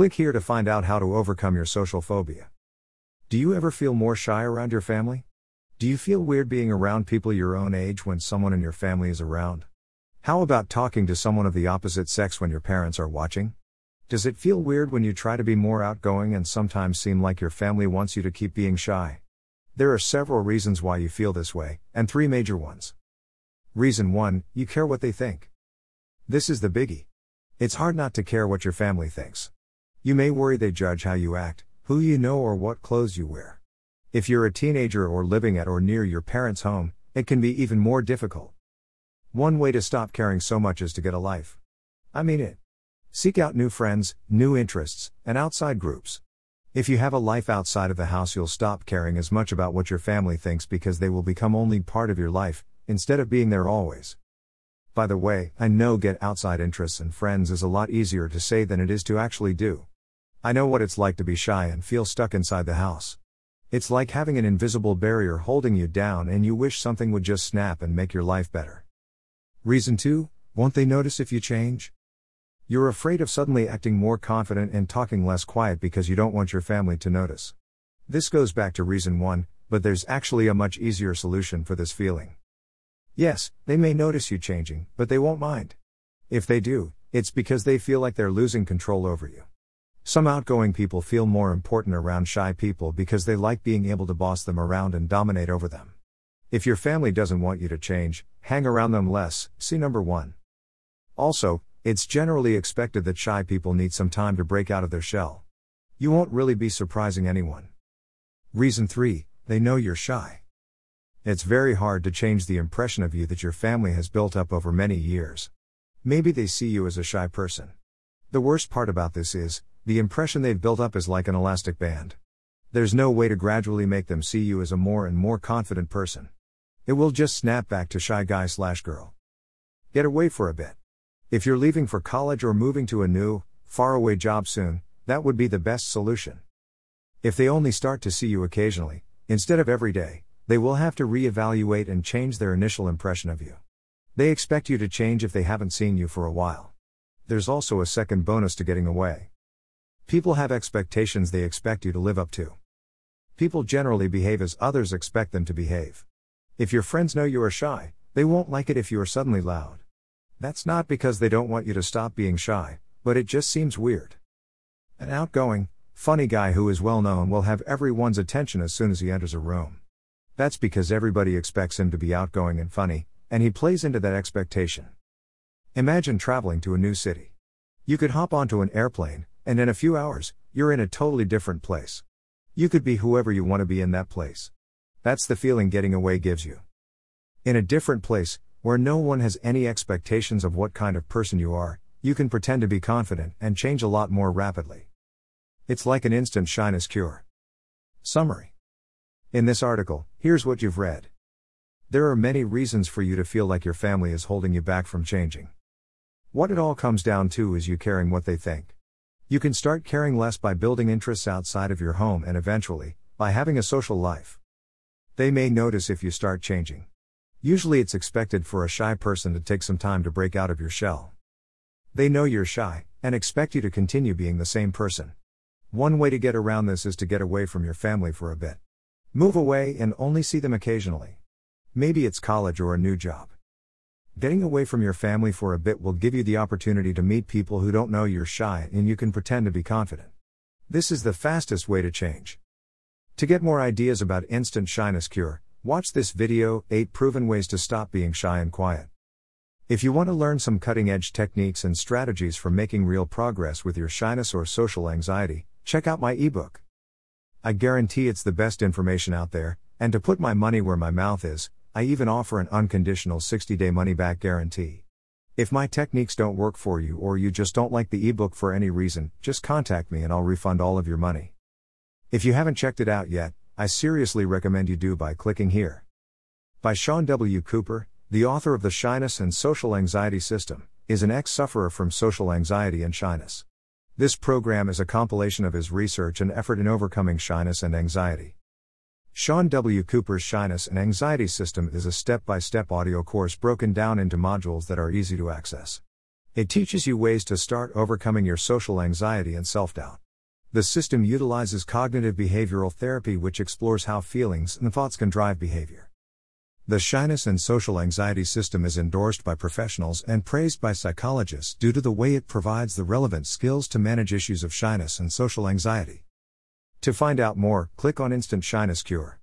Click here to find out how to overcome your social phobia. Do you ever feel more shy around your family? Do you feel weird being around people your own age when someone in your family is around? How about talking to someone of the opposite sex when your parents are watching? Does it feel weird when you try to be more outgoing and sometimes seem like your family wants you to keep being shy? There are several reasons why you feel this way, and three major ones. Reason 1 You care what they think. This is the biggie. It's hard not to care what your family thinks. You may worry they judge how you act, who you know, or what clothes you wear. If you're a teenager or living at or near your parents' home, it can be even more difficult. One way to stop caring so much is to get a life. I mean it. Seek out new friends, new interests, and outside groups. If you have a life outside of the house, you'll stop caring as much about what your family thinks because they will become only part of your life, instead of being there always. By the way, I know get outside interests and friends is a lot easier to say than it is to actually do. I know what it's like to be shy and feel stuck inside the house. It's like having an invisible barrier holding you down and you wish something would just snap and make your life better. Reason 2 Won't they notice if you change? You're afraid of suddenly acting more confident and talking less quiet because you don't want your family to notice. This goes back to reason 1, but there's actually a much easier solution for this feeling. Yes, they may notice you changing, but they won't mind. If they do, it's because they feel like they're losing control over you. Some outgoing people feel more important around shy people because they like being able to boss them around and dominate over them. If your family doesn't want you to change, hang around them less, see number 1. Also, it's generally expected that shy people need some time to break out of their shell. You won't really be surprising anyone. Reason 3 They know you're shy. It's very hard to change the impression of you that your family has built up over many years. Maybe they see you as a shy person. The worst part about this is, the impression they've built up is like an elastic band. There's no way to gradually make them see you as a more and more confident person. It will just snap back to shy guy slash girl. Get away for a bit. If you're leaving for college or moving to a new, faraway job soon, that would be the best solution. If they only start to see you occasionally, instead of every day, they will have to reevaluate and change their initial impression of you. They expect you to change if they haven't seen you for a while. There's also a second bonus to getting away. People have expectations they expect you to live up to. People generally behave as others expect them to behave. If your friends know you are shy, they won't like it if you are suddenly loud. That's not because they don't want you to stop being shy, but it just seems weird. An outgoing, funny guy who is well known will have everyone's attention as soon as he enters a room. That's because everybody expects him to be outgoing and funny, and he plays into that expectation. Imagine traveling to a new city. You could hop onto an airplane, and in a few hours, you're in a totally different place. You could be whoever you want to be in that place. That's the feeling getting away gives you. In a different place, where no one has any expectations of what kind of person you are, you can pretend to be confident and change a lot more rapidly. It's like an instant shyness cure. Summary In this article, here's what you've read. There are many reasons for you to feel like your family is holding you back from changing. What it all comes down to is you caring what they think. You can start caring less by building interests outside of your home and eventually, by having a social life. They may notice if you start changing. Usually it's expected for a shy person to take some time to break out of your shell. They know you're shy, and expect you to continue being the same person. One way to get around this is to get away from your family for a bit. Move away and only see them occasionally. Maybe it's college or a new job. Getting away from your family for a bit will give you the opportunity to meet people who don't know you're shy and you can pretend to be confident. This is the fastest way to change. To get more ideas about instant shyness cure, watch this video 8 proven ways to stop being shy and quiet. If you want to learn some cutting edge techniques and strategies for making real progress with your shyness or social anxiety, check out my ebook. I guarantee it's the best information out there, and to put my money where my mouth is, I even offer an unconditional 60 day money back guarantee. If my techniques don't work for you or you just don't like the ebook for any reason, just contact me and I'll refund all of your money. If you haven't checked it out yet, I seriously recommend you do by clicking here. By Sean W. Cooper, the author of The Shyness and Social Anxiety System, is an ex sufferer from social anxiety and shyness. This program is a compilation of his research and effort in overcoming shyness and anxiety. Sean W. Cooper's Shyness and Anxiety System is a step by step audio course broken down into modules that are easy to access. It teaches you ways to start overcoming your social anxiety and self doubt. The system utilizes cognitive behavioral therapy, which explores how feelings and thoughts can drive behavior. The shyness and social anxiety system is endorsed by professionals and praised by psychologists due to the way it provides the relevant skills to manage issues of shyness and social anxiety. To find out more, click on Instant Shyness Cure.